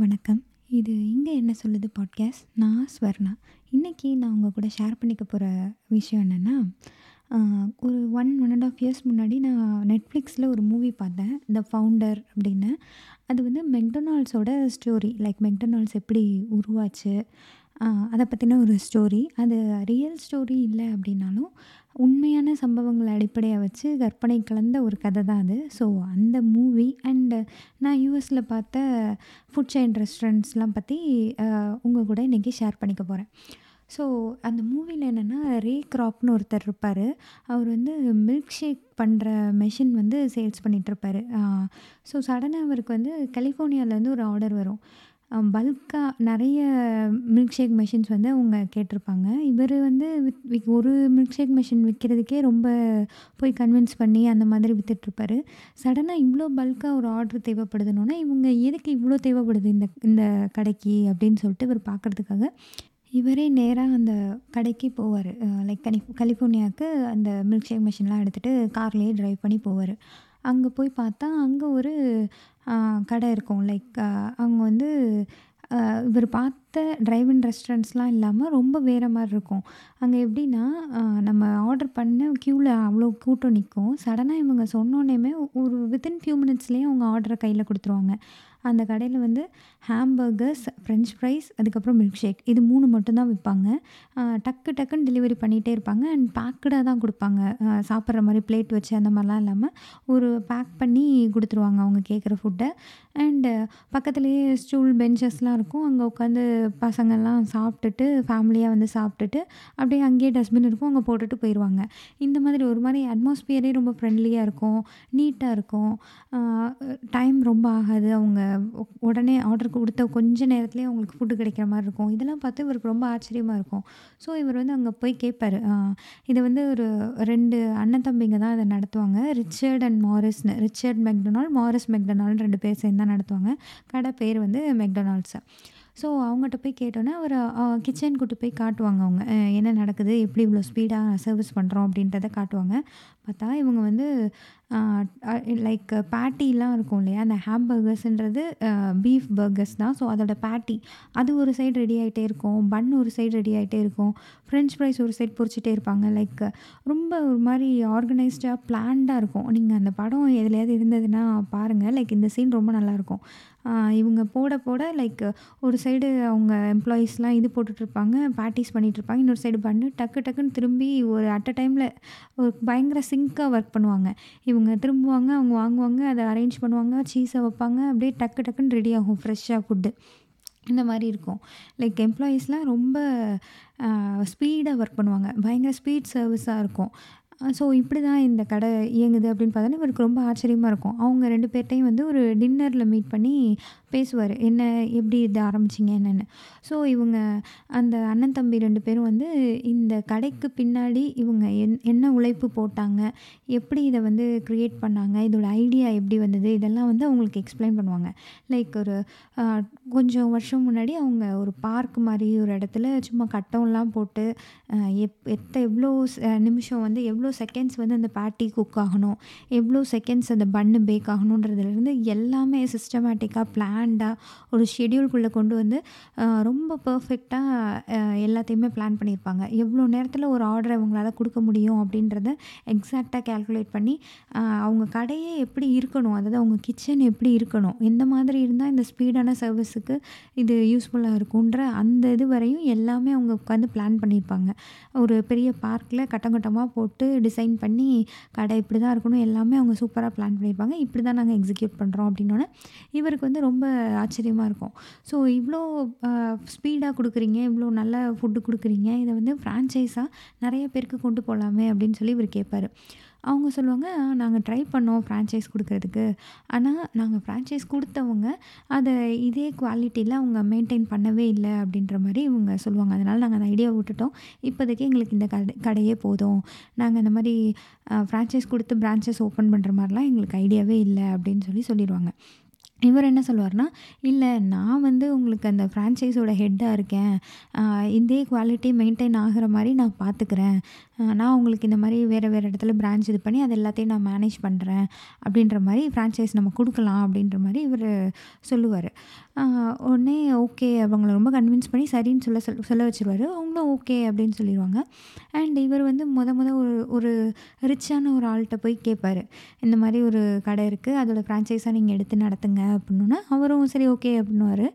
வணக்கம். இது இங்கே என்ன சொல்லுது" பாட்காஸ்ட். நான் ஸ்வர்ணா. இன்றைக்கி நான் உங்கள் கூட ஷேர் பண்ணிக்க போகிற விஷயம் என்னன்னா, ஒரு 1, 1 1/2 இயர்ஸ் முன்னாடி நான் நெட்ஃப்ளிக்ஸில் ஒரு மூவி பார்த்தேன். "த ஃபவுண்டர்" அப்படின்னு. அது வந்து மெக்டொனால்ட்ஸோட ஸ்டோரி. லைக் மெக்டொனால்ட்ஸ் எப்படி உருவாச்சு, அதை பற்றின ஒரு ஸ்டோரி. அது ரியல் ஸ்டோரி இல்லை அப்படின்னாலும், உண்மையான சம்பவங்களை அடிப்படையாக வச்சு கற்பனை கலந்த ஒரு கதை தான் அது. ஸோ அந்த மூவி அண்டு நான் யூஎஸில் பார்த்த ஃபுட் செயின் ரெஸ்டாரண்ட்ஸ்லாம் பற்றி உங்கள் கூட இன்றைக்கி ஷேர் பண்ணிக்க போகிறேன் ஸோ அந்த மூவியில் என்னன்னா, ரே கிராப்னு ஒருத்தர் இருப்பார் அவர் வந்து மில்க் ஷேக் பண்ணுற மெஷின் வந்து சேல்ஸ் பண்ணிகிட்ருப்பார் ஸோ சடனாக அவருக்கு வந்து கலிஃபோர்னியாவிலேருந்து ஒரு ஆர்டர் வரும். அ பல்க்கா நெறைய மில்க் ஷேக் மெஷின்ஸ் வந்து அவங்க கேட்டிருப்பாங்க. இவரு வந்து வித் விக் ஒரு மில்க் ஷேக் மெஷின் விக்கிறதுக்கே ரொம்ப போய் கன்வின்ஸ் பண்ணி அந்த மாதிரி வித்துட்ருப்பாரு. சடனா இவ்ளோ பல்க்கா ஒரு ஆர்டர் தேவைப்படுதுன்னோனே, இவங்க எதுக்கு இவ்ளோ தேவைப்படுது இந்த இந்த கடைக்கு அப்படின்னு சொல்லிட்டு இவரு பார்க்கறதுக்காக, இவரே நேரா அந்த கடைக்கு போவாரு. அ லைக் கலிஃப் கலிஃபோர்னியாவுக்கு அந்த மில்க் ஷேக் மெஷின்லாம் எடுத்துட்டு கார்லயே டிரைவ் பண்ணி போவாரு. அங்கே போய் பார்த்தா, அங்கே ஒரு கடை இருக்கும். லைக் அவங்க வந்து இவர் பார்த்த டிரைவ் ரெஸ்டாரண்ட்ஸ்லாம் இல்லாமல் ரொம்ப வேறு மாதிரி இருக்கும். அங்கே எப்படின்னா, நம்ம ஆர்டர் பண்ண க்யூவில் அவ்வளோ கூட்டம் நிற்கும் சடனாக இவங்க சொன்னோன்னேமே ஒரு வித்தின் ஃபியூ மினிட்ஸ்லேயே அவங்க ஆர்டரை கையில் கொடுத்துருவாங்க அந்த கடையில் வந்து ஹாம்பர்கர்ஸ், ஃப்ரெஞ்ச் ஃப்ரைஸ், அதுக்கப்புறம் மில்க் ஷேக். இது மூணு மட்டும்தான் விற்பாங்க டக்கு டக்குன்னு டெலிவரி பண்ணிகிட்டே இருப்பாங்க. அண்ட் பேக்டா தான் கொடுப்பாங்க சாப்பிட்ற மாதிரி பிளேட் வச்சு அந்த மாதிரிலாம் இல்லாமல் ஒரு பேக் பண்ணி கொடுத்துருவாங்க அவங்க கேட்குற ஃபுட்டை அண்டு பக்கத்துலேயே ஸ்டூல், பெஞ்சஸ்லாம் இருக்கும். அங்கே உட்காந்து பசங்கள்லாம் சாப்பிட்டுட்டு ஃபேமிலியாக வந்து சாப்பிட்டுட்டு அப்படியே அங்கேயே டஸ்ட்பின் இருக்கும். அங்கே போட்டுட்டு போயிடுவாங்க இந்த மாதிரி ஒரு மாதிரி அட்மாஸ்பியரே ரொம்ப ஃப்ரெண்ட்லியாக இருக்கும். நீட்டாக இருக்கும். டைம் ரொம்ப ஆகாது. அவங்க உடனே ஆர்டர் கொடுத்த கொஞ்ச நேரத்துலேயே அவங்களுக்கு ஃபுட்டு கிடைக்கிற மாதிரி இருக்கும். இதெல்லாம் பார்த்து இவருக்கு ரொம்ப ஆச்சரியமாக இருக்கும். ஸோ இவர் வந்து அங்கே போய் கேட்பார் இதை வந்து ஒரு ரெண்டு அண்ணன் தம்பிங்க தான் இதை நடத்துவாங்க. ரிச்சர்ட் அண்ட் மாரிஸ்னு ரிச்சர்ட் மெக்டொனால்ட், மாரிஸ் மெக்டொனால்டு ரெண்டு பேர் சேர்ந்து தான் நடத்துவாங்க. கடை பேர் வந்து மெக்டொனால்ட்ஸு ஸோ அவங்ககிட்ட போய் கேட்டோன்னே அவர் கிச்சன் கூட்டு போய் காட்டுவாங்க அவங்க. என்ன நடக்குது? எப்படி இவ்வளோ ஸ்பீடாக சர்வீஸ் பண்ணுறோம் அப்படின்றத காட்டுவாங்க. பார்த்தா இவங்க வந்து அ லைக் பேட்டிலாம் இருக்கும் இல்லையா? அந்த ஹாம்பர்கர்ஸ்ன்றது அ பீஃப் பர்கர்ஸ் தான். ஸோ அதோட பேட்டி. அது ஒரு சைடு ரெடி ஆயிட்டே இருக்கும். பன் ஒரு சைடு ரெடி ஆயிட்டே இருக்கும். ஃப்ரெஞ்ச் ஃப்ரைஸ் ஒரு சைடு பொரிச்சுட்டே இருப்பாங்க. லைக் ரொம்ப ஒரு மாரி ஆர்கனைஸ்டா, பிளான்டா இருக்கும். நீங்க அந்த படம் எதுலயாவது இருந்ததுன்னா பாருங்க. லைக் இந்த சீன் ரொம்ப நல்லாயிருக்கும். இவங்க போட போட லைக் ஒரு சைடு அவங்க எம்ப்ளாயீஸ்லாம் இது போட்டுட்ருப்பாங்க. பேட்டீஸ் பண்ணிட்டுருப்பாங்க. இன்னொரு சைடு பன்னு. டக்கு டக்குன்னு திரும்பி ஒரு அட் அ டைம்ல ஒரு பயங்கர சிங்க்கா ஒர்க் பண்ணுவாங்க. இவங்க திரும்புவாங்க, அவங்க வாங்குவாங்க, அதை அரேஞ்ச் பண்ணுவாங்க, சீஸை வைப்பாங்க அப்படியே டக்கு டக்குன்னு ரெடி ஆகும் ஃப்ரெஷ்ஷாக ஃபுட்டு. இந்த மாதிரி இருக்கும். லைக் எம்ப்ளாயீஸ்லாம் ரொம்ப ஸ்பீடாக ஒர்க் பண்ணுவாங்க. பயங்கர ஸ்பீட் சர்வீஸாக இருக்கும். ஸோ இப்படி தான் இந்த கடை இயங்குது அப்படின்னு பார்த்தோன்னா இவருக்கு ரொம்ப ஆச்சரியமாக இருக்கும். அவங்க ரெண்டு பேர்ட்டையும் வந்து ஒரு டின்னரில் மீட் பண்ணி பேசுவார் என்ன எப்படி இதை ஆரம்பிச்சிங்க என்னென்னு ஸோ இவங்க அந்த அண்ணன், தம்பி ரெண்டு பேரும் வந்து இந்த கடைக்கு பின்னாடி இவங்க என் என்ன உழைப்பு போட்டாங்க? எப்படி இதை வந்து க்ரியேட் பண்ணாங்க? இதோட ஐடியா எப்படி வந்தது? இதெல்லாம் வந்து அவங்களுக்கு எக்ஸ்ப்ளைன் பண்ணுவாங்க. லைக் ஒரு கொஞ்சம் வருஷம் முன்னாடி அவங்க ஒரு பார்க் மாதிரி ஒரு இடத்துல சும்மா கட்டம்லாம் போட்டு, எப் எத்த எவ்வளோ நிமிஷம் வந்து எவ்வளோ எவ்வளோ செகண்ட்ஸ் வந்து அந்த பேட்டி குக் ஆகணும்? எவ்வளோ செகண்ட்ஸ் அந்த பன்னு பேக் ஆகணுன்றதுலேருந்து எல்லாமே சிஸ்டமேட்டிக்காக பிளான்டாக ஒரு ஷெடியூல்குள்ளே கொண்டு வந்து ரொம்ப பர்ஃபெக்டாக எல்லாத்தையுமே பிளான் பண்ணியிருப்பாங்க. எவ்வளோ நேரத்தில் ஒரு ஆர்டரை அவங்களால கொடுக்க முடியும்? அப்படின்றத எக்ஸாக்டாக கால்குலேட் பண்ணி, அவங்க கடையே எப்படி இருக்கணும்? அதாவது அவங்க கிச்சன் எப்படி இருக்கணும்? எந்த மாதிரி இருந்தால் இந்த ஸ்பீடான சர்வீஸுக்கு இது யூஸ்ஃபுல்லாக இருக்குன்ற அந்த இது வரையும் எல்லாமே அவங்க உட்காந்து பிளான் பண்ணியிருப்பாங்க. ஒரு பெரிய பார்க்கில் கட்டம் கட்டமாக போட்டு டிசைன் பண்ணி, கடை இப்படி தான் இருக்கணும். எல்லாமே அவங்க சூப்பராக பிளான் பண்ணியிருப்பாங்க. இப்படி தான் நாங்கள் எக்ஸிக்யூட் பண்ணுறோம் அப்படின்னோடனே இவருக்கு வந்து ரொம்ப ஆச்சரியமாக இருக்கும். ஸோ இவ்வளோ ஸ்பீடாக கொடுக்குறீங்க இவ்வளோ நல்ல ஃபுட்டு கொடுக்குறீங்க இதை வந்து ஃப்ரான்ச்சைஸாக நிறைய பேருக்கு கொண்டு போகலாமே அப்படின்னு சொல்லி இவர் கேட்பார் அவங்க சொல்லுவாங்க, நாங்கள் ட்ரை பண்ணோம் ஃப்ரான்சைஸ் கொடுக்கறதுக்கு ஆனால் நாங்கள் ஃப்ரான்சைஸ் கொடுத்தவங்க அதை இதே குவாலிட்டியில் அவங்க மெயின்டைன் பண்ணவே இல்லை அப்படின்ற மாதிரி இவங்க சொல்லுவாங்க. அதனால் நாங்கள் அந்த ஐடியா விட்டுட்டோம். இப்போதைக்கு எங்களுக்கு இந்த கடை கடையே போதும். நாங்கள் இந்த மாதிரி ஃப்ரான்ச்சைஸ் ஃப்ரான்சைஸ் பிரான்ச்சஸ் ஓப்பன் பண்ணுற மாதிரிலாம் எங்களுக்கு ஐடியாவே இல்லை அப்படின்னு சொல்லி சொல்லிடுவாங்க இவர் என்ன சொல்லுவாருன்னா, இல்லை நான் வந்து உங்களுக்கு அந்த ஃப்ரான்ச்சைஸோட ஹெட்டாக இருக்கேன். இதே குவாலிட்டி மெயின்டெயின் ஆகிற மாதிரி நான் பார்த்துக்கிறேன். நான் உங்களுக்கு இந்த மாதிரி வேறு வேறு இடத்துல பிரான்ச் இது பண்ணி அது எல்லாத்தையும் நான் மேனேஜ் பண்ணுறேன் அப்படின்ற மாதிரி ஃப்ரான்ச்சைஸ் நம்ம கொடுக்கலாம் அப்படின்ற மாதிரி இவர் சொல்லுவார். உடனே ஓகே அவங்கள ரொம்ப கன்வின்ஸ் பண்ணி சரின்னு சொல்ல சொல் சொல்ல வச்சுருவார். அவங்களும் ஓகே அப்படின்னு சொல்லிடுவாங்க அண்ட் இவர் வந்து முத முத ஒரு ஒரு ரிச்சான ஒரு ஆள்கிட்ட போய் கேட்பார் இந்த மாதிரி ஒரு கடை இருக்குது அதோட ஃப்ரான்ச்சைஸாக நீங்கள் எடுத்து நடத்துங்க அப்படின்னா அவரும் சரி ஓகே அப்படின்னுவார்.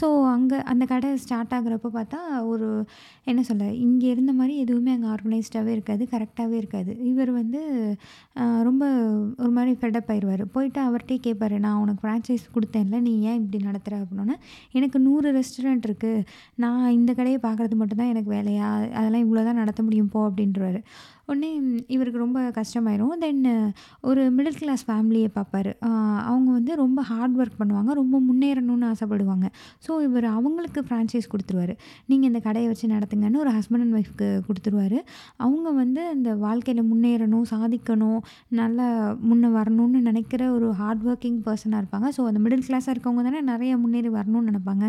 ஸோ அங்கே அந்த கடை ஸ்டார்ட் ஆகுறப்ப பார்த்தா ஒரு என்ன சொல்ல இங்கே இருந்த மாதிரி எதுவுமே அங்கே ஆர்கனைஸ்டாகவே இருக்காது கரெக்டாகவே இருக்காது. இவர் வந்து ரொம்ப ஒரு மாதிரி ஃபெட்டப் ஆயிடுவார் போயிட்டு அவர்கிட்டே கேட்பாரு நான் உனக்கு ஃப்ரான்ச்சைஸ் கொடுத்தேன்ல நீ ஏன் இப்படி நடத்துகிற அப்படின்னா. எனக்கு நூறு ரெஸ்டாரண்ட் இருக்குது நான் இந்த கடையை பார்க்குறது மட்டும்தான் எனக்கு வேலையா? அதெல்லாம் இவ்வளோ தான் நடத்த முடியும் போ அப்படின்றவாரு. உடனே இவருக்கு ரொம்ப கஷ்டமாயிரும். தென் ஒரு மிடில் கிளாஸ் ஃபேமிலியை பார்ப்பார் அவங்க வந்து ரொம்ப ஹார்ட் ஒர்க் பண்ணுவாங்க. ரொம்ப முன்னேறணும்னு ஆசைப்படுவாங்க. ஸோ இவர் அவங்களுக்கு ஃப்ரான்ச்சைஸ் கொடுத்துருவாரு. நீங்கள் இந்த கடையை வச்சு நடத்துங்கன்னு ஒரு ஹஸ்பண்ட் அண்ட் ஒய்ஃப்க்கு கொடுத்துருவாரு. அவங்க வந்து இந்த வாழ்க்கையில் முன்னேறணும் சாதிக்கணும் நல்லா முன்னே வரணும்னு நினைக்கிற ஒரு ஹார்ட் ஒர்க்கிங் பர்சனாக இருப்பாங்க. ஸோ அந்த மிடில் கிளாஸாக இருக்கவங்க தானே நிறைய முன்னேறி வரணும்னு நினைப்பாங்க.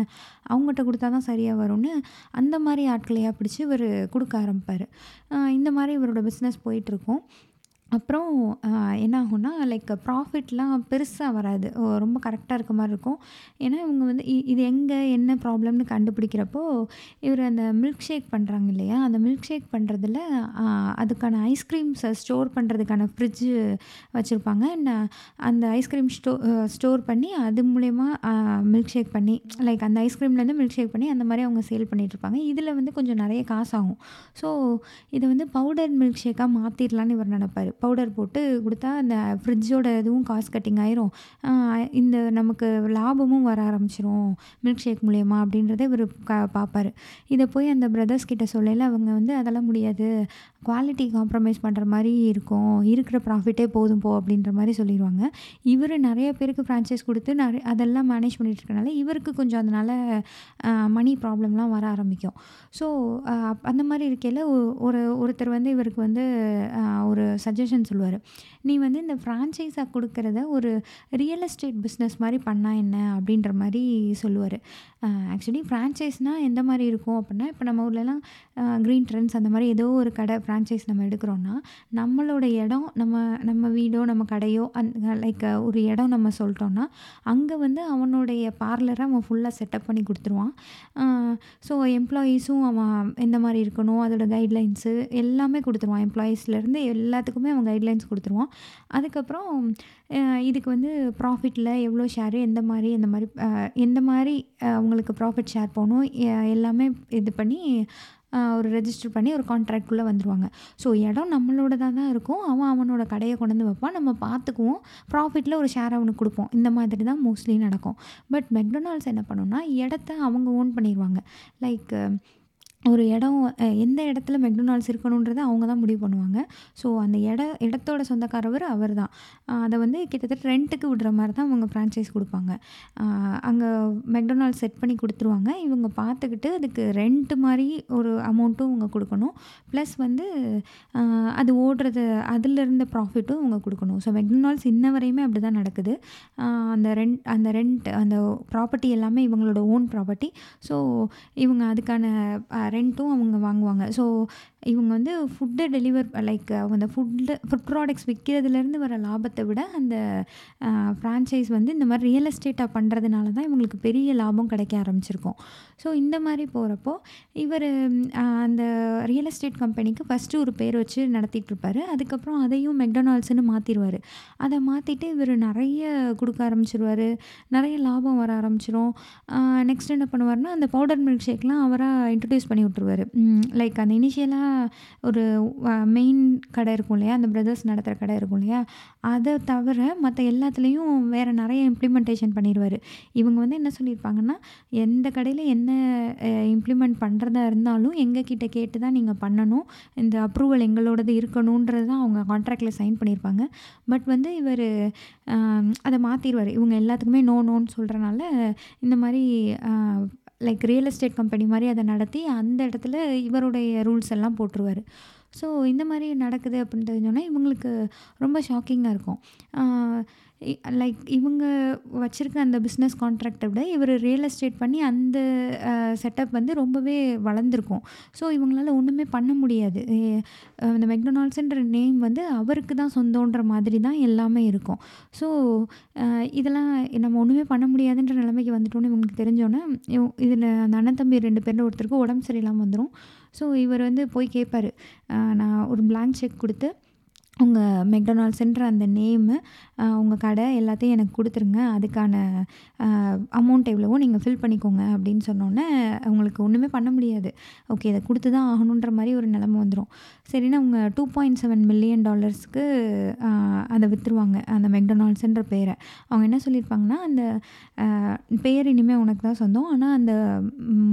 அவங்ககிட்ட கொடுத்தா தான் சரியாக வரும்னு அந்த மாதிரி ஆட்களையாக பிடிச்சி இவர் கொடுக்க ஆரம்பிப்பார். இந்த மாதிரி இவரோட பிஸ்னஸ் போயிட்டுருக்கும் அப்புறம் என்னாகும்னா என்ன ஆகும்னா லைக் ப்ராஃபிட்லாம் பெருசாக வராது. ஓ, ரொம்ப கரெக்டாக இருக்க மாதிரி இருக்கும். ஏன்னா இவங்க வந்து இ- இது எங்கே என்ன ப்ராப்ளம்னு கண்டுபிடிக்கிறப்போ இவர் அந்த மில்க் ஷேக் பண்ணுறாங்க இல்லையா? அந்த மில்க் ஷேக் பண்ணுறதுல அதுக்கான ஐஸ்கிரீம்ஸை ஸ்டோர் பண்ணுறதுக்கான ஃப்ரிட்ஜு வச்சுருப்பாங்க. அந்த ஐஸ்கிரீம் ஸ்டோ ஸ்டோர் பண்ணி அது மூலயமா மில்க் ஷேக் பண்ணி லைக் அந்த ஐஸ்கிரீம்லேருந்து மில்க் ஷேக் பண்ணி அந்த மாதிரி அவங்க சேல் பண்ணிகிட்ருப்பாங்க இதில் வந்து கொஞ்சம் நிறைய காசு ஆகும் ஸோ இதை வந்து பவுடர் மில்க் ஷேக்காக மாற்றிடலான்னு இவர் நினைப்பார். பவுடர் போட்டு கொடுத்தா அந்த ஃப்ரிட்ஜோட இதுவும் காசு கட்டிங் ஆயிரும். இந்த நமக்கு லாபமும் வர ஆரம்பிச்சிரும். மில்க் ஷேக் மூலயமா அப்படின்றத இவர் க பார்ப்பாரு இதை போய் அந்த பிரதர்ஸ் கிட்ட சொல்லல அவங்க வந்து அதெல்லாம் முடியாது. குவாலிட்டி காம்ப்ரமைஸ் பண்ணுற மாதிரி இருக்கும். இருக்கிற ப்ராஃபிட்டே போதும் போ அப்படின்ற மாதிரி சொல்லிடுவாங்க இவர் நிறைய பேருக்கு ஃப்ரான்ச்சைஸ் கொடுத்து நிறைய அதெல்லாம் மேனேஜ் பண்ணிகிட்டு இருக்கனால இவருக்கு கொஞ்சம் அதனால் மணி ப்ராப்ளம்லாம் வர ஆரம்பிக்கும். ஸோ அந்த மாதிரி இருக்கையில் ஒரு ஒருத்தர் வந்து இவருக்கு வந்து ஒரு சஜஷன் சொல்லுவார். நீ வந்து இந்த ஃப்ரான்ச்சைஸாக கொடுக்கறத ஒரு ரியல் எஸ்டேட் பிஸ்னஸ் மாதிரி பண்ணால் என்ன? அப்படின்ற மாதிரி சொல்லுவார். ஆக்சுவலி ஃப்ரான்ச்சைஸ்னால் எந்த மாதிரி இருக்கும்? அப்படின்னா இப்போ நம்ம ஊர்லலாம் க்ரீன் ட்ரெண்ட்ஸ் அந்த மாதிரி ஏதோ ஒரு கடை ஃப்ரான்ச்சைஸ் நம்ம எடுக்கிறோன்னா நம்மளோட இடம் நம்ம நம்ம வீடோ நம்ம கடையோ அந் லைக் ஒரு இடம் நம்ம சொல்லிட்டோன்னா அங்கே வந்து அவனுடைய பார்லரை அவன் ஃபுல்லாக செட்டப் பண்ணி கொடுத்துருவான். ஸோ எம்ப்ளாயீஸும் அவன் எந்த மாதிரி இருக்கணும் அதோட கைட்லைன்ஸு எல்லாமே கொடுத்துருவான். எம்ப்ளாயீஸ்லேருந்து எல்லாத்துக்குமே அவன் கைட்லைன்ஸ் கொடுத்துருவான் அதுக்கப்புறம் இதுக்கு வந்து ப்ராஃபிட்டில் எவ்வளோ ஷேரு எந்த மாதிரி எந்த மாதிரி எந்த மாதிரி அவங்களுக்கு ப்ராஃபிட் ஷேர் போகணும் எல்லாமே இது பண்ணி ஒரு ரெஜிஸ்டர் பண்ணி ஒரு கான்ட்ராக்ட்குள்ளே வந்துடுவாங்க ஸோ இடம் நம்மளோடதாக தான் இருக்கும். அவன் அவனோட கடையை கொண்டு வந்து வைப்பான். நம்ம பார்த்துக்குவோம். ப்ராஃபிட்டில் ஒரு ஷேர் அவனுக்கு கொடுப்போம். இந்த மாதிரி தான் மோஸ்ட்லி நடக்கும். பட் மெக்டொனால்ட்ஸ் என்ன பண்ணுன்னா இடத்த அவங்க ஓன் பண்ணிடுவாங்க லைக் ஒரு இடம் எந்த இடத்துல மெக்டொனால்ட்ஸ் இருக்கணுன்றதை அவங்க தான் முடிவு பண்ணுவாங்க. ஸோ அந்த இட இடத்தோட சொந்தக்காரவர் அவர் தான். அதை வந்து கிட்டத்தட்ட ரெண்ட்டுக்கு விடுற மாதிரி தான் அவங்க ஃப்ரான்ச்சைஸ் கொடுப்பாங்க. அங்கே மெக்டொனால்ட்ஸ் செட் பண்ணி கொடுத்துருவாங்க. இவங்க பார்த்துக்கிட்டு அதுக்கு ரெண்ட் மாதிரி ஒரு அமௌண்ட்டும் இவங்க கொடுக்கணும். ப்ளஸ் வந்து அது ஓடுறது அதில் இருந்த ப்ராஃபிட்டும் இவங்க கொடுக்கணும். ஸோ மெக்டொனால்ட்ஸ் இன்ன வரையுமே அப்படி தான் நடக்குது அந்த ரெண்ட் அந்த ரெண்ட் அந்த ப்ராப்பர்ட்டி எல்லாமே இவங்களோட ஓன் ப்ராப்பர்ட்டி ஸோ இவங்க அதுக்கான ரெண்ட்டும் அவங்க வாங்குவாங்க. ஸோ இவங்க வந்து ஃபுட்டை டெலிவர் லைக் அந்த ஃபுட்டை ஃபுட் ப்ராடக்ட்ஸ் விற்கிறதுலேருந்து வர லாபத்தை விட அந்த ஃப்ரான்ச்சைஸ் வந்து இந்த மாதிரி ரியல் எஸ்டேட்டாக பண்ணுறதுனால தான் இவங்களுக்கு பெரிய லாபம் கிடைக்க ஆரம்பிச்சிருக்கும். ஸோ இந்த மாதிரி போகிறப்போ இவர் அந்த ரியல் எஸ்டேட் கம்பெனிக்கு ஃபஸ்ட்டு ஒரு பேர் வச்சு நடத்திட்டுருப்பார். அதுக்கப்புறம் அதையும் மெக்டொனால்ட்ஸ்னு மாற்றிடுவார் அதை மாற்றிட்டு இவர் நிறைய கொடுக்க ஆரம்பிச்சிருவார். நிறைய லாபம் வர ஆரம்பிச்சிரும். நெக்ஸ்ட் என்ன பண்ணுவார்னா அந்த பவுடர் மில்க் ஷேக்லாம் அவராக இன்ட்ரடியூஸ் பண்ணி விட்ருவாரு லைக் அந்த இனிஷியலாக ஒரு மெயின் கடை இருக்கும் இல்லையா? அந்த பிரதர்ஸ் நடத்துகிற கடை இருக்கும் இல்லையா? அதை தவிர மற்ற எல்லாத்துலேயும் வேறு நிறைய இம்ப்ளிமெண்டேஷன் பண்ணிடுவார் இவங்க வந்து என்ன சொல்லியிருப்பாங்கன்னா எந்த கடையில் என்ன இம்ப்ளிமெண்ட் பண்ணுறதா இருந்தாலும் எங்கள் கிட்ட கேட்டு தான் நீங்கள் பண்ணணும். இந்த அப்ரூவல் எங்களோடது இருக்கணுன்றது தான் அவங்க கான்ட்ராக்டில் சைன் பண்ணியிருப்பாங்க. பட் வந்து இவர் அதை மாற்றிடுவார் இவங்க எல்லாத்துக்குமே நோ நோன்னு சொல்கிறனால இந்த மாதிரி லைக் ரியல் எஸ்டேட் கம்பெனி மாதிரி அதை நடத்தி அந்த இடத்துல இவருடைய ரூல்ஸ் எல்லாம் போட்டுருவார். ஸோ இந்த மாதிரி நடக்குது அப்படின்னு தெரிஞ்சோன்னா இவங்களுக்கு ரொம்ப ஷாக்கிங்காக இருக்கும். லைக் இவங்க வச்சுருக்க அந்த பிஸ்னஸ் கான்ட்ராக்டை விட இவர் ரியல் எஸ்டேட் பண்ணி அந்த செட்டப் வந்து ரொம்பவே வளர்ந்துருக்கும். ஸோ இவங்களால ஒன்றுமே பண்ண முடியாது. இந்த அந்த மெக்டொனால்ட்ஸுன்ற நேம் வந்து அவருக்கு தான் சொந்தன்ற மாதிரி தான் எல்லாமே இருக்கும். ஸோ இதெல்லாம் நம்ம ஒன்றுமே பண்ண முடியாதுன்ற நிலைமைக்கு வந்துட்டோன்னு இவங்களுக்கு தெரிஞ்சோன்னே இதில் அந்த அண்ணன் தம்பி ரெண்டு பேரில் ஒருத்தருக்கு உடம்பு சரியில்லாமல் வந்துடும் ஸோ இவர் வந்து போய் கேட்பாரு நான் ஒரு பிளாங்க் செக் கொடுத்து உங்கள் மெக்டொனால்ட்ஸுன்ற அந்த நேமு உங்கள் கடை எல்லாத்தையும் எனக்கு கொடுத்துருங்க. அதுக்கான அமௌண்ட் எவ்வளவோ நீங்கள் ஃபில் பண்ணிக்கோங்க அப்படின்னு சொன்னோன்னே அவங்களுக்கு ஒன்றுமே பண்ண முடியாது. ஓகே இதை கொடுத்து தான் ஆகணுன்ற மாதிரி ஒரு நிலமை வந்துடும் சரின்னு அவங்க டூ பாயிண்ட் செவன் மில்லியன் டாலர்ஸ்க்கு அதை விற்றுருவாங்க அந்த மெக்டொனால்ட்ஸுன்ற பேரை. அவங்க என்ன சொல்லியிருப்பாங்கன்னா அந்த பேர் இனிமேல் உனக்கு தான் சொந்தம். ஆனால் அந்த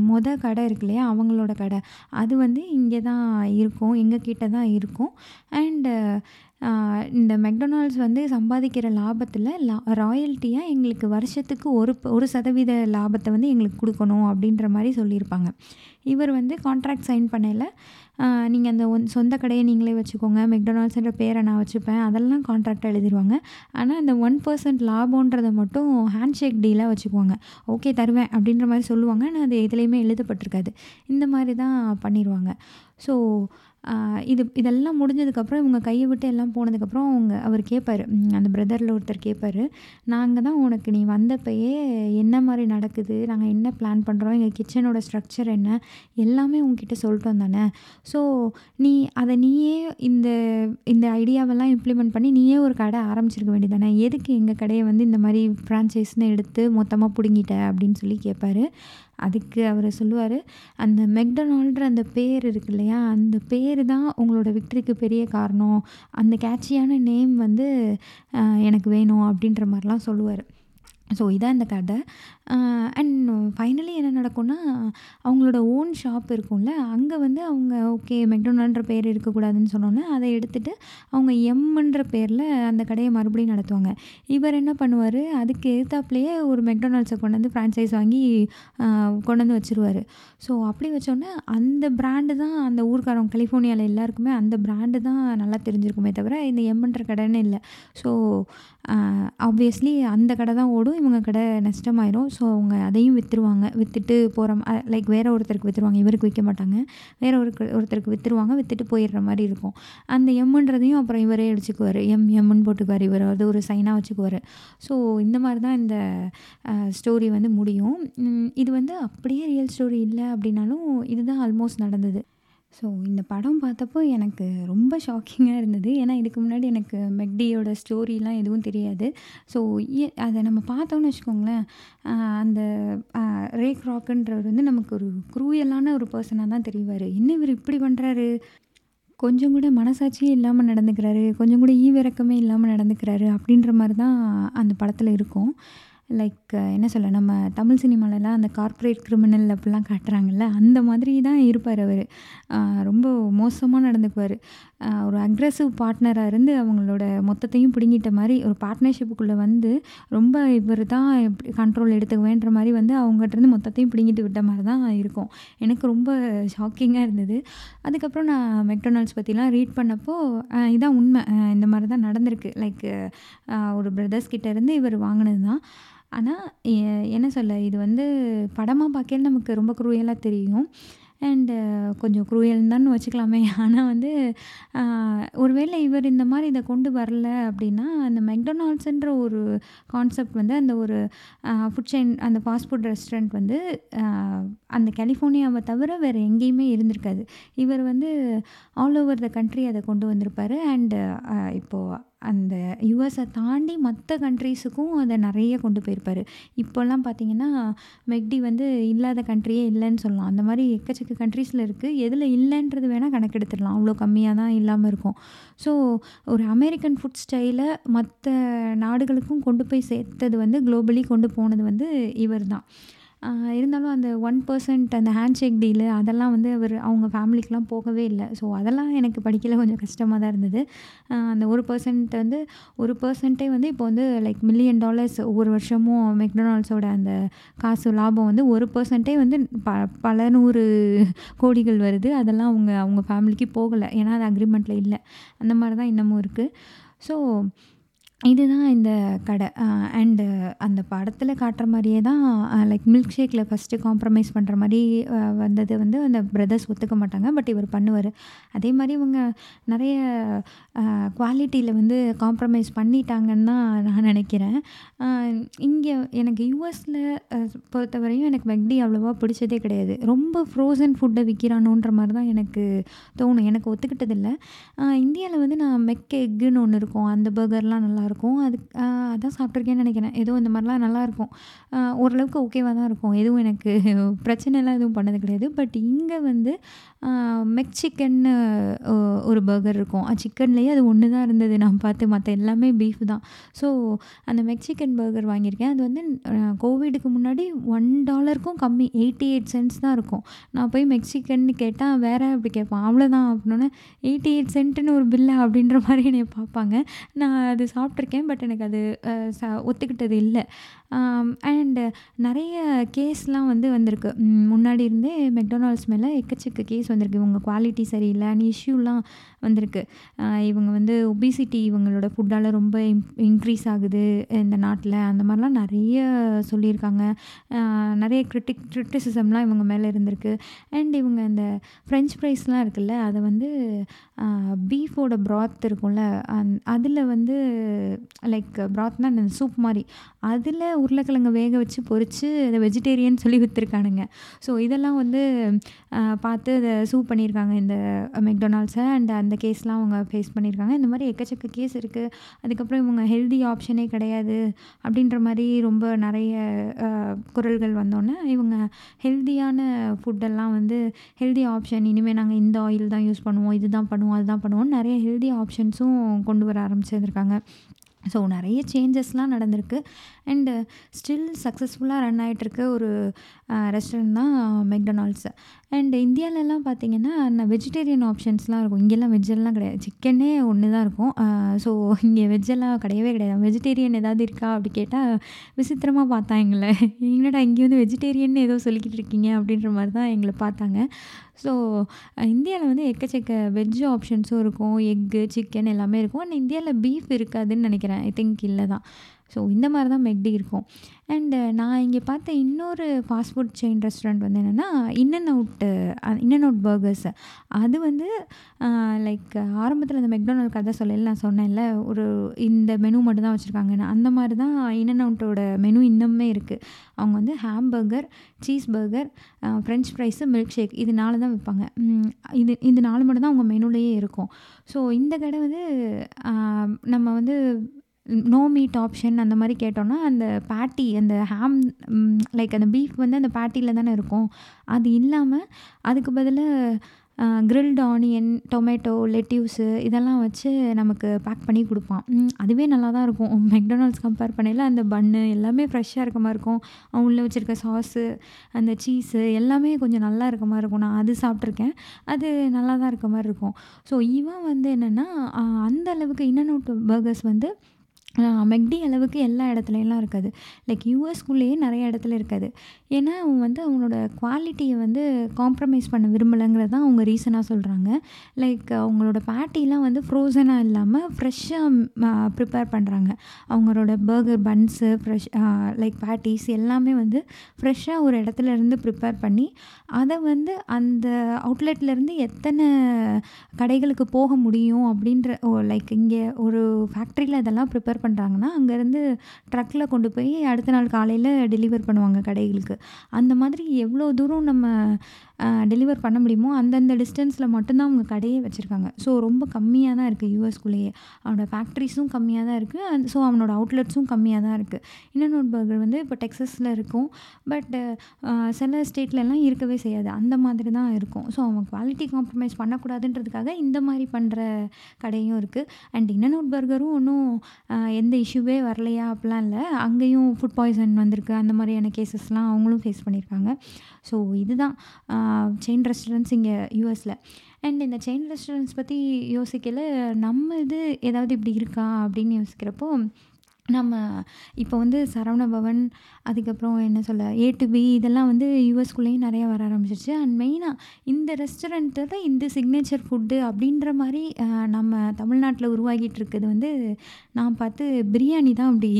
மொத கடை இருக்கு இல்லையா அவங்களோட கடை. அது வந்து இங்கே தான் இருக்கும் எங்கள் கிட்ட தான் இருக்கும். அண்டு இந்த மெக்டொனால்ட்ஸ் வந்து சம்பாதிக்கிற லாபத்தில் லா ராயல்ட்டியாக எங்களுக்கு வருஷத்துக்கு ஒரு ஒரு சதவீத லாபத்தை வந்து எங்களுக்கு கொடுக்கணும் அப்படின்ற மாதிரி சொல்லியிருப்பாங்க. இவர் வந்து கான்ட்ராக்ட் சைன் பண்ணையில் நீங்கள் அந்த ஒன் சொந்த கடையை நீங்களே வச்சுக்கோங்க. மெக்டொனால்ட்ஸ்ன்ற பேரை நான் வச்சுப்பேன். அதெல்லாம் கான்ட்ராக்டாக எழுதிடுவாங்க ஆனால் அந்த ஒன் பர்சன்ட் லாபன்றதை மட்டும் ஹேண்ட் ஷேக் டீலாக வச்சுக்குவாங்க. ஓகே தருவேன் அப்படின்ற மாதிரி சொல்லுவாங்க. ஆனால் அது எதுலேயுமே எழுதப்பட்டிருக்காது. இந்த மாதிரி தான் பண்ணிடுவாங்க ஸோ இது இதெல்லாம் முடிஞ்சதுக்கப்புறம் இவங்க கையை விட்டு எல்லாம் போனதுக்கப்புறம் அவங்க அவர் கேட்பாரு அந்த பிரதரில் ஒருத்தர் கேட்பாரு நாங்கள் தான் உனக்கு நீ வந்தப்பயே என்ன மாதிரி நடக்குது? நாங்கள் என்ன பிளான் பண்ணுறோம் எங்கள் கிச்சனோட ஸ்ட்ரக்சர் என்ன? எல்லாமே உங்ககிட்ட சொல்லிட்டோம் தானே. ஸோ நீ அதை நீயே இந்த இந்த ஐடியாவெல்லாம் இம்ப்ளிமெண்ட் பண்ணி நீயே ஒரு கடை ஆரம்பிச்சிருக்க வேண்டியதானே எதுக்கு எங்கள் கடையை வந்து இந்த மாதிரி ஃப்ரான்ச்சைஸ்னு எடுத்து மொத்தமாக பிடுங்கிட்ட? அப்படின்னு சொல்லி கேட்பாரு அதுக்கு அவர் சொல்லுவார் அந்த மெக்டொனால்டுற அந்த பேர் இருக்கு இல்லையா அந்த பேர் தான் உங்களோட விக்ட்ரிக்கு பெரிய காரணம். அந்த கேட்சியான நேம் வந்து எனக்கு வேணும் அப்படின்ற மாதிரிலாம் சொல்லுவார். ஸோ இதான் இந்த கதை. அண்ட் ஃபைனலி என்ன நடக்கும்னா அவங்களோட ஓன் ஷாப் இருக்கும்ல அங்கே வந்து அவங்க ஓகே மெக்டொனால்டுன்ற பேர் இருக்கக்கூடாதுன்னு சொன்னோன்னே அதை எடுத்துகிட்டு அவங்க எம்ன்ற பேரில் அந்த கடையை மறுபடியும் நடத்துவாங்க. இவர் என்ன பண்ணுவார் அதுக்கு எதிர்த்தாப்புலேயே ஒரு மெக்டொனால்ட்ஸை கொண்டு வந்து ஃப்ரான்ச்சைஸ் வாங்கி கொண்டு வந்து வச்சுருவார். ஸோ அப்படி வச்சோன்னே அந்த பிராண்டு தான் அந்த ஊர்க்காரவங்க கலிஃபோர்னியாவில் எல்லாருக்குமே அந்த பிராண்டு தான் நல்லா தெரிஞ்சிருக்குமே தவிர இந்த எம்ன்ற கடைன்னு இல்லை. ஸோ ஆப்வியஸ்லி அந்த கடை தான் ஓடும் இவங்க கடை நஷ்டமாயிரும். ஸோ அவங்க அதையும் விற்றுருவாங்க விற்றுட்டு போகிற லைக் வேறு ஒருத்தருக்கு விற்றுருவாங்க இவருக்கு விற்க மாட்டாங்க. வேறு ஒரு ஒருத்தருக்கு விற்றுருவாங்க விற்றுட்டு போயிடுற மாதிரி இருக்கும். அந்த எம்முன்றதையும் அப்புறம் இவரே அடிச்சுக்குவார் எம் எம்முன்னு போட்டுக்குவார் இவர். அது ஒரு சைனாக வச்சுக்குவார். ஸோ இந்த மாதிரி தான் இந்த ஸ்டோரி வந்து முடியும். இது வந்து அப்படியே ரியல் ஸ்டோரி இல்லை அப்படின்னாலும் இதுதான் ஆல்மோஸ்ட் நடந்தது. ஸோ இந்த படம் பார்த்தப்போ எனக்கு ரொம்ப ஷாக்கிங்காக இருந்தது. ஏன்னா இதுக்கு முன்னாடி எனக்கு மெக்டியோட ஸ்டோரிலாம் எதுவும் தெரியாது. ஸோ அதை நம்ம பார்த்தோன்னு வச்சுக்கோங்களேன் அந்த ரே கிராக்குன்றவர் வந்து நமக்கு ஒரு குரூயலான ஒரு பர்சனாக தான் தெரிவார். என்ன இவர் இப்படி பண்ணுறாரு கொஞ்சம் கூட மனசாட்சியே இல்லாமல் நடந்துக்கிறாரு. கொஞ்சம் கூட ஈவிரக்கமே இல்லாமல் நடந்துக்கிறாரு அப்படின்ற மாதிரி தான் அந்த படத்தில் இருக்கும். லைக் என்ன சொல்ல நம்ம தமிழ் சினிமாலலாம் அந்த கார்ப்பரேட் கிரிமினல் அப்படிலாம் காட்டுறாங்கல்ல அந்த மாதிரி தான் இருப்பார் அவர். ரொம்ப மோசமாக நடந்துக்குவார். ஒரு அக்ரெசிவ் பார்ட்னராக இருந்து அவங்களோட மொத்தத்தையும் பிடுங்கிட்ட மாதிரி ஒரு பார்ட்னர்ஷிப்புக்குள்ளே வந்து ரொம்ப இவர் தான் எப்படி கண்ட்ரோல் எடுத்துக்குவேன்ற மாதிரி வந்து அவங்ககிட்டருந்து மொத்தத்தையும் பிடுங்கிட்டு விட்ட மாதிரி தான் இருக்கும். எனக்கு ரொம்ப ஷாக்கிங்காக இருந்தது. அதுக்கப்புறம் நான் மெக்டொனால்ட்ஸ் பற்றிலாம் ரீட் பண்ணப்போ இதான் உண்மை. இந்த மாதிரி தான் நடந்திருக்கு லைக் ஒரு பிரதர்ஸ் கிட்டேருந்து இவர் வாங்கினது தான் ஆனால் என்ன சொல்ல இது வந்து படமாக பார்க்கையில நமக்கு ரொம்ப குரூயலாக தெரியும். அண்டு கொஞ்சம் குரூயல் தான் வச்சுக்கலாமே. ஆனால் வந்து ஒருவேளை இவர் இந்த மாதிரி இதை கொண்டு வரல அப்படின்னா அந்த மெக்டொனால்ட்ஸுன்ற ஒரு கான்செப்ட் வந்து அந்த ஒரு ஃபுட் செயின் அந்த ஃபாஸ்ட் ஃபுட் ரெஸ்டாரண்ட் வந்து அந்த கலிஃபோர்னியாவை தவிர வேறு எங்கேயுமே இருந்திருக்காது. இவர் வந்து ஆல் ஓவர் த கண்ட்ரி அதை கொண்டு வந்திருப்பார். அண்டு இப்போது அந்த யுஎஸை தாண்டி மற்ற கண்ட்ரீஸுக்கும் அதை நிறைய கொண்டு போயிருப்பார். இப்போல்லாம் பார்த்தீங்கன்னா மெக்டி வந்து இல்லாத கண்ட்ரியே இல்லைன்னு சொல்லலாம். அந்த மாதிரி எக்கச்சக்க கண்ட்ரீஸில் இருக்குது எதில் இல்லைன்றது வேணால் கணக்கெடுத்துடலாம். அவ்வளோ கம்மியாக தான் இல்லாமல் இருக்கும். ஸோ ஒரு அமெரிக்கன் ஃபுட் ஸ்டைலை மற்ற நாடுகளுக்கும் கொண்டு போய் சேர்த்தது வந்து குளோபலி கொண்டு போனது வந்து இவர் தான் இருந்தாலும் அந்த ஒன் பர்சன்ட் அந்த ஹேண்ட் ஷேக் டீலு அதெல்லாம் வந்து அவர் அவங்க ஃபேமிலிக்கெலாம் போகவே இல்லை. ஸோ அதெல்லாம் எனக்கு படிக்கல. கொஞ்சம் கஷ்டமாக தான் இருந்தது. அந்த ஒரு பர்சன்ட் வந்து ஒரு பர்சன்ட்டே வந்து இப்போ வந்து லைக் மில்லியன் டாலர்ஸ் ஒவ்வொரு வருஷமும் மெக்டொனால்ட்ஸோட அந்த காசு லாபம் வந்து ஒரு பர்சன்ட்டே வந்து ப பல நூறு கோடிகள் வருது. அதெல்லாம் அவங்க அவங்க ஃபேமிலிக்கு போகலை. ஏன்னா அது அக்ரிமெண்ட்டில் இல்லை. அந்த மாதிரி தான் இன்னமும் இருக்குது ஸோ இதுதான் இந்த கடை. அண்டு அந்த படத்தில் காட்டுற மாதிரியே தான் லைக் மில்க் ஷேக்கில் ஃபஸ்ட்டு காம்ப்ரமைஸ் பண்ணுற மாதிரி வந்தது வந்து அந்த பிரதர்ஸ் ஒத்துக்க மாட்டாங்க. பட் இவர் பண்ணுவார் அதே மாதிரி இவங்க நிறைய குவாலிட்டியில் வந்து காம்ப்ரமைஸ் பண்ணிட்டாங்கன்னு தான் நான் நினைக்கிறேன் இங்கே எனக்கு யூஎஸில் பொறுத்தவரையும் எனக்கு மெக்டி அவ்வளோவா பிடிச்சதே கிடையாது. ரொம்ப ஃப்ரோசன் ஃபுட்டை விற்கிறானோன்ற மாதிரி தான் எனக்கு தோணும். எனக்கு ஒத்துக்கிட்டதில்லை இந்தியாவில் வந்து நான் மெக் எக்குன்னு ஒன்று இருக்கும். அந்த பர்கர்லாம் நல்லா இருக்கும் அது அதான் சாப்பிட்ருக்கேன்னு நினைக்கிறேன் ஏதோ இந்த மாதிரிலாம் நல்லாயிருக்கும். ஓரளவுக்கு ஓகேவாக தான் இருக்கும். எதுவும் எனக்கு பிரச்சனைலாம் எதுவும் பண்ணது கிடையாது. பட் இங்கே வந்து மெக் சிக்கன்னு ஒரு பர்கர் இருக்கும். சிக்கன்லேயே அது ஒன்று தான் இருந்தது நான் பார்த்து. மற்ற எல்லாமே பீஃப் தான். ஸோ அந்த மெக் சிக்கன் பர்கர் வாங்கியிருக்கேன். அது வந்து கோவிடுக்கு முன்னாடி ஒன் டாலருக்கும் கம்மி 88 சென்ட்ஸ் தான் இருக்கும். நான் போய் மெக் கேட்டால் கேட்டா வேற அப்படி கேட்பான். அவ்வளோதான் அப்படின்னோனே 88 சென்ட்டுன்னு ஒரு பில்லு அப்படின்ற மாதிரி என்னை பார்ப்பாங்க. நான் அது சாப்பிட்டுருக்கேன். பட் எனக்கு அது ஒத்துக்கிட்டது இல்லை அண்டு நிறைய கேஸ்லாம் வந்து வந்திருக்கு. முன்னாடி இருந்தே மெக்டொனால்ட்ஸ் மேலே எக்கச்சக்க கேஸ் வந்திருக்கு. இவங்க குவாலிட்டி சரியில்லன்னு இஷ்யூலாம் வந்திருக்கு. இவங்க வந்து ஒபிசிட்டி இவங்களோட ஃபுட்டால் ரொம்ப இன்க்ரீஸ் ஆகுது இந்த நாட்டில் அந்த மாதிரிலாம் நிறைய சொல்லியிருக்காங்க. நிறைய கிரிட்டிக் கிரிட்டிசிசம்லாம் இவங்க மேலே இருந்திருக்கு. அண்ட் இவங்க இந்த ஃப்ரெஞ்ச் ஃப்ரைஸ்லாம் இருக்குல்ல, அதை வந்து பீஃபோட ப்ராத் இருக்கும்ல, அந் அதில் வந்து லைக் ப்ராத்னா இந்த சூப் மாதிரி அதில் உருளைக்கிழங்கு வேக வச்சு பொறிச்சு அதை வெஜிடேரியன் சொல்லி விற்றுருக்கானுங்க ஸோ இதெல்லாம் வந்து பார்த்து அதை சூ பண்ணியிருக்காங்க இந்த மெக்டொனால்ட்ஸை அண்ட் அந்த கேஸ்லாம் அவங்க ஃபேஸ் பண்ணியிருக்காங்க. இந்த மாதிரி எக்கச்சக்க கேஸ் இருக்குது அதுக்கப்புறம் இவங்க ஹெல்தி ஆப்ஷனே கிடையாது. அப்படின்ற மாதிரி ரொம்ப நிறைய குரல்கள் வந்தோன்னே இவங்க ஹெல்தியான ஃபுட்டெல்லாம் வந்து ஹெல்தி ஆப்ஷன் இனிமேல் நாங்கள் இந்த ஆயில் தான் யூஸ் பண்ணுவோம். இதுதான் பண்ணுவோம், அதுதான் பண்ணுவோம் நிறைய ஹெல்தி ஆப்ஷன்ஸும் கொண்டு வர ஆரம்பிச்சிருந்திருக்காங்க. ஸோ நிறைய சேஞ்சஸ்லாம் நடந்திருக்கு. அண்டு ஸ்டில் சக்ஸஸ்ஃபுல்லாக ரன் ஆகிட்டுருக்க ஒரு ரெஸ்டாரண்ட் தான் மெக்டொனால்ட்ஸு அண்ட் இந்தியாவிலலாம் பார்த்தீங்கன்னா, நான் வெஜிடேரியன் ஆப்ஷன்ஸ்லாம் இருக்கும். இங்கேலாம் வெஜ்ஜெல்லாம் கிடையாது. சிக்கனே ஒன்று தான் இருக்கும். ஸோ இங்கே வெஜ்ஜெல்லாம் கிடையவே கிடையாது. வெஜிடேரியன் ஏதாவது இருக்கா? அப்படி கேட்டால் விசித்திரமாக பார்த்தான் எங்களை என்னடா இங்கே வந்து வெஜிடேரியன்னு ஏதோ சொல்லிக்கிட்டு இருக்கீங்க அப்படின்ற மாதிரி தான் எங்களை பார்த்தாங்க. ஸோ இந்தியாவில் வந்து எக்கச்சக்க வெஜ் ஆப்ஷன்ஸும் இருக்கும். எக்கு, சிக்கன் எல்லாமே இருக்கும். ஆனால் இந்தியாவில் பீஃப் இருக்காதுன்னு நினைக்கிறேன் ஐ திங்க் இல்லை தான். ஸோ இந்த மாதிரி தான் மெக்டி இருக்கும். அண்டு uh, நான் இங்கே பார்த்த இன்னொரு ஃபாஸ்ட் ஃபுட் செயின் ரெஸ்டாரண்ட் வந்து என்னென்னா இன் அண்ட் இன்னன் இன் அண்ட் அவுட் பர்கர்ஸ். அது வந்து uh, லைக் ஆரம்பத்தில் இந்த மெக்டொனால்ட் கதை சொல்லல நான் சொன்னேன்ல, ஒரு இந்த மெனு மட்டும் தான் அந்த மாதிரி தான் இன் அண்ட் அவுட்டோட மெனு இன்னுமே இருக்குது அவங்க வந்து hamburger, cheeseburger, French fries, milkshake இது நாலு தான் வைப்பாங்க இது இந்த நாலு மட்டும் தான் அவங்க மெனுலேயே இருக்கும். ஸோ இந்த கடை வந்து uh, நம்ம வந்து நோ மீட் ஆப்ஷன் அந்த மாதிரி கேட்டோம்னா, அந்த பேட்டி அந்த ஹேம் லைக் அந்த பீஃப் வந்து அந்த பேட்டியில் தானே இருக்கும். அது இல்லாமல் அதுக்கு பதிலாக கிரில்டு ஆனியன், டொமேட்டோ, லெட்யூஸு இதெல்லாம் வச்சு நமக்கு பேக் பண்ணி கொடுப்பான் அதுவே நல்லா தான் இருக்கும். மெக்டொனால்ட்ஸ் கம்பேர் பண்ணையில் அந்த பன்னு எல்லாமே ஃப்ரெஷ்ஷாக இருக்க மாதிரி இருக்கும். அவன் உள்ளே வச்சுருக்க சாஸு, அந்த சீஸு எல்லாமே கொஞ்சம் நல்லா இருக்க மாதிரி இருக்கும். நான் அது சாப்பிட்ருக்கேன் அது நல்லா தான் இருக்க மாதிரி இருக்கும். ஸோ இவன் வந்து என்னென்னா அந்த அளவுக்கு இன் பர்கர்ஸ் வந்து மெக்டி அளவுக்கு எல்லா இடத்துலலாம் இருக்காது. லைக் யூஎஸ்குள்ளேயே நிறைய இடத்துல இருக்காது. ஏன்னா, அவங்க வந்து அவங்களோட குவாலிட்டியை வந்து காம்ப்ரமைஸ் பண்ண விரும்பலைங்கிறது தான் அவங்க ரீசனாக சொல்கிறாங்க லைக் அவங்களோட பேட்டிலாம் வந்து ஃப்ரோசனாக இல்லாமல் ஃப்ரெஷ்ஷாக ப்ரிப்பேர் பண்ணுறாங்க அவங்களோட burger buns, fresh like patties எல்லாமே வந்து ஃப்ரெஷ்ஷாக ஒரு இடத்துல இருந்து ப்ரிப்பேர் பண்ணி, அதை வந்து அந்த அவுட்லெட்லேருந்து எத்தனை கடைகளுக்கு போக முடியும் அப்படின்ற ஓ லைக் இங்கே ஒரு ஃபேக்ட்ரியில் இதெல்லாம் ப்ரிப்பேர் பண்ணுறாங்கன்னா அங்கேருந்து ட்ரக்கில் கொண்டு போய் அடுத்த நாள் காலையில் டெலிவர் பண்ணுவாங்க கடைகளுக்கு. அந்த மாதிரி எவ்வளோ தூரம் நம்ம டெலிவர் பண்ண முடியுமோ, அந்தந்த டிஸ்டன்ஸில் மட்டும்தான் அவங்க கடையே வச்சுருக்காங்க ஸோ ரொம்ப கம்மியாக தான் இருக்குது யூஎஸ்குள்ளேயே அவனோட ஃபேக்ட்ரிஸும் கம்மியாக தான் இருக்குது அண்ட் ஸோ அவனோட அவுட்லெட்ஸும் கம்மியாக தான் இருக்குது இன் பர்கர் வந்து இப்போ டெக்ஸஸில் இருக்கும். பட் சில ஸ்டேட்லலாம் இருக்கவே செய்யாது. அந்த மாதிரி தான் இருக்கும். ஸோ அவன் குவாலிட்டி காம்ப்ரமைஸ் பண்ணக்கூடாதுன்றதுக்காக இந்த மாதிரி பண்ணுற கடையும் இருக்குது அண்ட் இன் பர்கரும் ஒன்றும் எந்த இஷ்யூவே வரலையா? அப்படிலாம் இல்லை அங்கேயும் ஃபுட் பாய்சன் வந்திருக்கு. அந்த மாதிரியான கேசஸ்லாம் அவங்களும் ஃபேஸ் பண்ணியிருக்காங்க. ஸோ இதுதான் செயின் ரெஸ்டாரண்ட்ஸ் இங்கே யூஎஸில் அண்ட் இந்த செயின் ரெஸ்டாரண்ட்ஸ் பற்றி யோசிக்கல நம்ம இது ஏதாவது இப்படி இருக்கா? அப்படின்னு யோசிக்கிறப்போ, நம்ம இப்போ வந்து சரவண பவன் அதுக்கப்புறம் என்ன சொல்ல ஏ டு பி இதெல்லாம் வந்து யூஎஸ்குள்ளேயும் நிறையா வர ஆரம்பிச்சிருச்சு. அண்ட் மெயினாக இந்த ரெஸ்டாரண்ட்டில் இந்த சிக்னேச்சர் ஃபுட்டு அப்படின்ற மாதிரி நம்ம தமிழ்நாட்டில் உருவாகிட்டு இருக்குது வந்து நான் பார்த்து பிரியாணி தான் அப்படி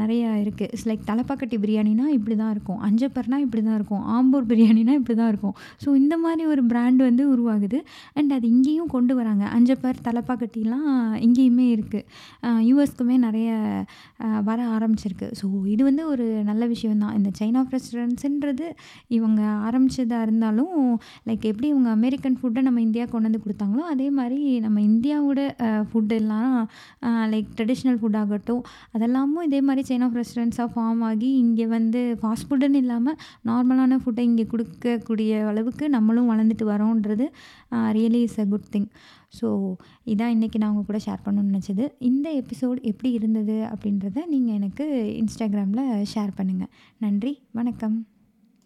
நிறையா இருக்குது இட்ஸ் லைக் தலைப்பாக்கட்டி பிரியாணினா இப்படி தான் இருக்கும். அஞ்சப்பர்னா இப்படி தான் இருக்கும். ஆம்பூர் பிரியாணினா இப்படி தான் இருக்கும். ஸோ இந்த மாதிரி ஒரு பிராண்ட் வந்து உருவாகுது. அண்ட் அது இங்கேயும் கொண்டு வராங்க. அஞ்சப்பர் தலைப்பாக்கட்டிலாம் இங்கேயுமே இருக்குது யூஎஸ்க்குமே நிறைய வர ஆரம்பிச்சிருக்கு. ஸோ இது வந்து ஒரு நல்ல விஷயம் தான் இந்த சைனா ரெஸ்டாரண்ட்ஸுன்றது இவங்க ஆரம்பித்ததாக இருந்தாலும் லைக் எப்படி இவங்க அமெரிக்கன் ஃபுட்டை நம்ம இந்தியா கொண்டு வந்து கொடுத்தாங்களோ அதே மாதிரி நம்ம இந்தியாவோட ஃபுட் எல்லாம் லைக் ட்ரெடிஷ்னல் ஃபுட் ஆகட்டும் அதெல்லாமும் இதே மாதிரி சைனா ரெஸ்டாரண்ட்ஸாக ஃபார்ம் ஆகி இங்கே வந்து ஃபாஸ்ட் ஃபுட்டுன்னு இல்லாமல் நார்மலான ஃபுட்டை இங்கே கொடுக்கக்கூடிய அளவுக்கு நம்மளும் வளர்ந்துட்டு வரோன்றது really is a good thing so இதான் இன்றைக்கி நான் உங்கள் கூட ஷேர் பண்ணணும்னு நினச்சது. இந்த எபிசோட் எப்படி இருந்தது அப்படின்றத நீங்கள் எனக்கு இன்ஸ்டாகிராமில் ஷேர் பண்ணுங்கள் நன்றி வணக்கம்.